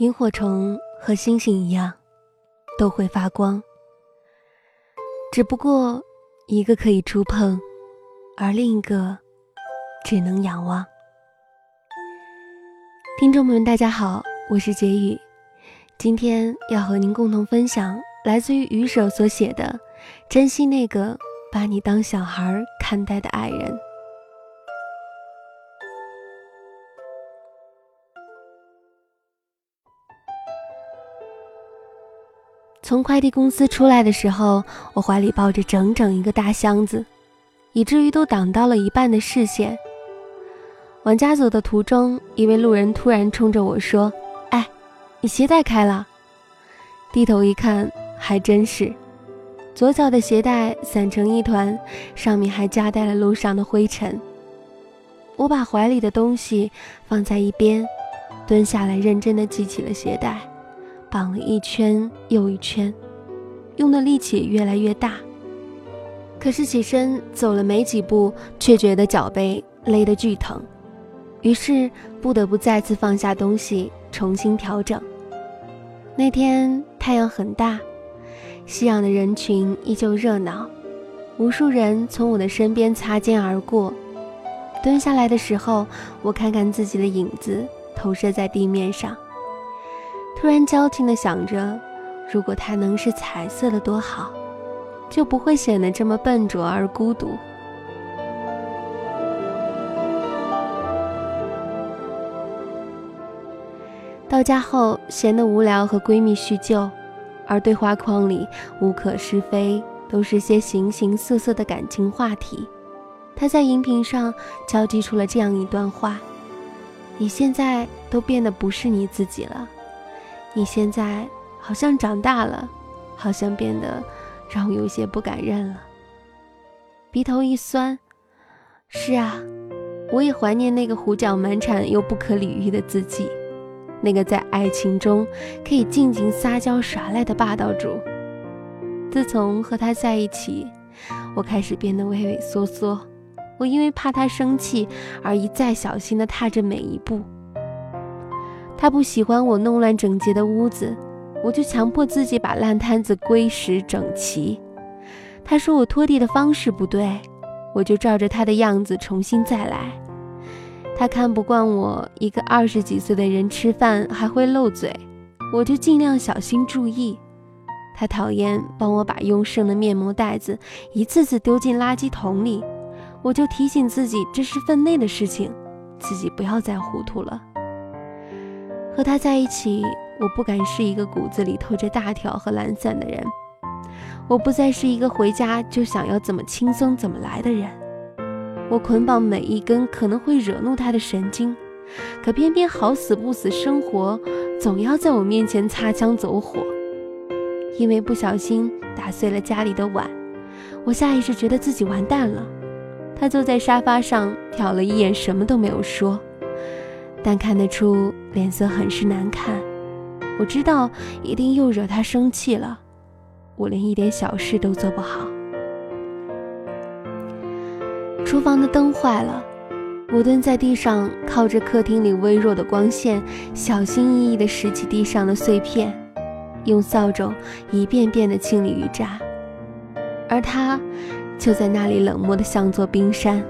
萤火虫和星星一样，都会发光，只不过一个可以触碰，而另一个只能仰望。听众朋友们，大家好，我是杰宇，今天要和您共同分享来自于鱼手所写的《珍惜那个把你当小孩看待的爱人》。从快递公司出来的时候，我怀里抱着整整一个大箱子，以至于都挡到了一半的视线。往家走的途中，一位路人突然冲着我说：“哎，你鞋带开了。”低头一看，还真是，左脚的鞋带散成一团，上面还夹带了路上的灰尘。我把怀里的东西放在一边，蹲下来认真的系起了鞋带。绑了一圈又一圈，用的力气越来越大。可是起身走了没几步，却觉得脚背勒得巨疼，于是不得不再次放下东西，重新调整。那天太阳很大，夕阳的人群依旧热闹，无数人从我的身边擦肩而过。蹲下来的时候，我看看自己的影子投射在地面上。突然矫情地想着，如果它能是彩色的多好，就不会显得这么笨拙而孤独。到家后闲得无聊，和闺蜜叙旧，而对话框里无可是非，都是些形形色色的感情话题。她在荧屏上交织出了这样一段话：“你现在都变得不是你自己了。”你现在好像长大了，好像变得让我有些不敢认了。鼻头一酸，是啊，我也怀念那个胡搅蛮缠又不可理喻的自己，那个在爱情中可以尽情撒娇耍赖的霸道主。自从和他在一起，我开始变得畏畏缩缩，我因为怕他生气而一再小心地踏着每一步。他不喜欢我弄乱整洁的屋子，我就强迫自己把烂摊子归拾整齐。他说我拖地的方式不对，我就照着他的样子重新再来。他看不惯我一个二十几岁的人吃饭还会漏嘴，我就尽量小心注意。他讨厌帮我把用剩的面膜袋子一次次丢进垃圾桶里，我就提醒自己这是分内的事情，自己不要再糊涂了。和他在一起，我不敢是一个骨子里透着大条和懒散的人，我不再是一个回家就想要怎么轻松怎么来的人。我捆绑每一根可能会惹怒他的神经，可偏偏好死不死，生活总要在我面前擦枪走火。因为不小心打碎了家里的碗，我下意识觉得自己完蛋了。他坐在沙发上瞟了一眼，什么都没有说。但看得出脸色很是难看，我知道一定又惹他生气了。我连一点小事都做不好。厨房的灯坏了，我蹲在地上，靠着客厅里微弱的光线，小心翼翼地拾起地上的碎片，用扫帚一遍遍地清理鱼渣，而他就在那里冷漠的像座冰山。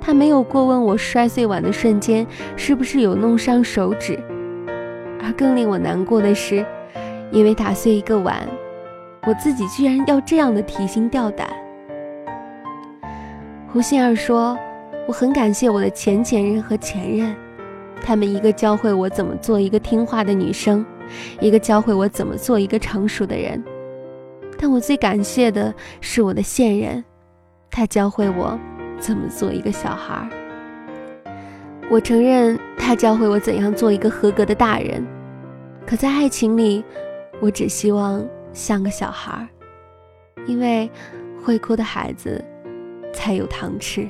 他没有过问我摔碎碗的瞬间是不是有弄伤手指，而更令我难过的是，因为打碎一个碗，我自己居然要这样的提心吊胆。胡杏儿说：“我很感谢我的前前任和前任，他们一个教会我怎么做一个听话的女生，一个教会我怎么做一个成熟的人。但我最感谢的是我的现任，他教会我。”怎么做一个小孩？我承认他教会我怎样做一个合格的大人，可在爱情里，我只希望像个小孩，因为会哭的孩子才有糖吃。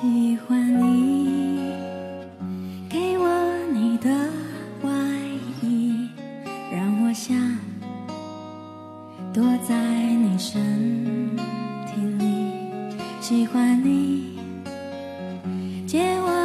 喜欢你给我你的外衣让我想躲在你身体里。喜欢你借我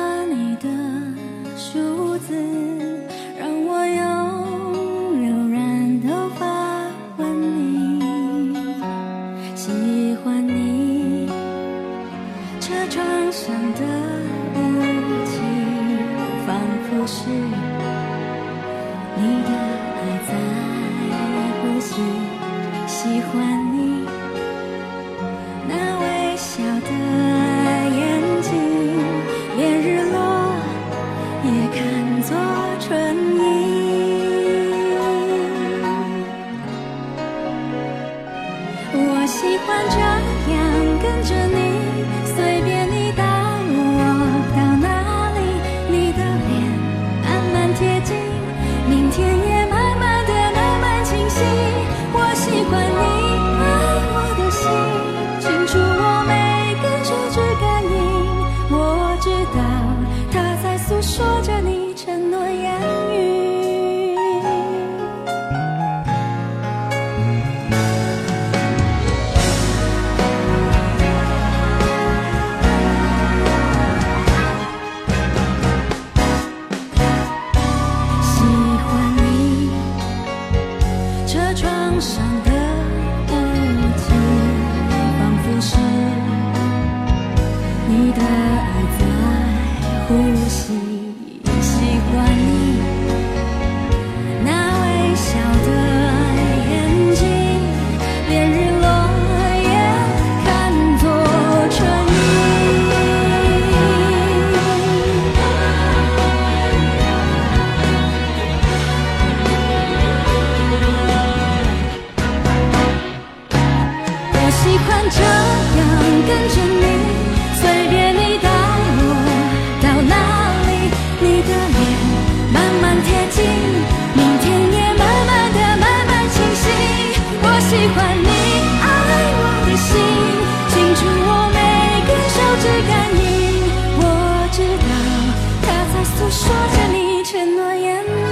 诉说着你承诺言。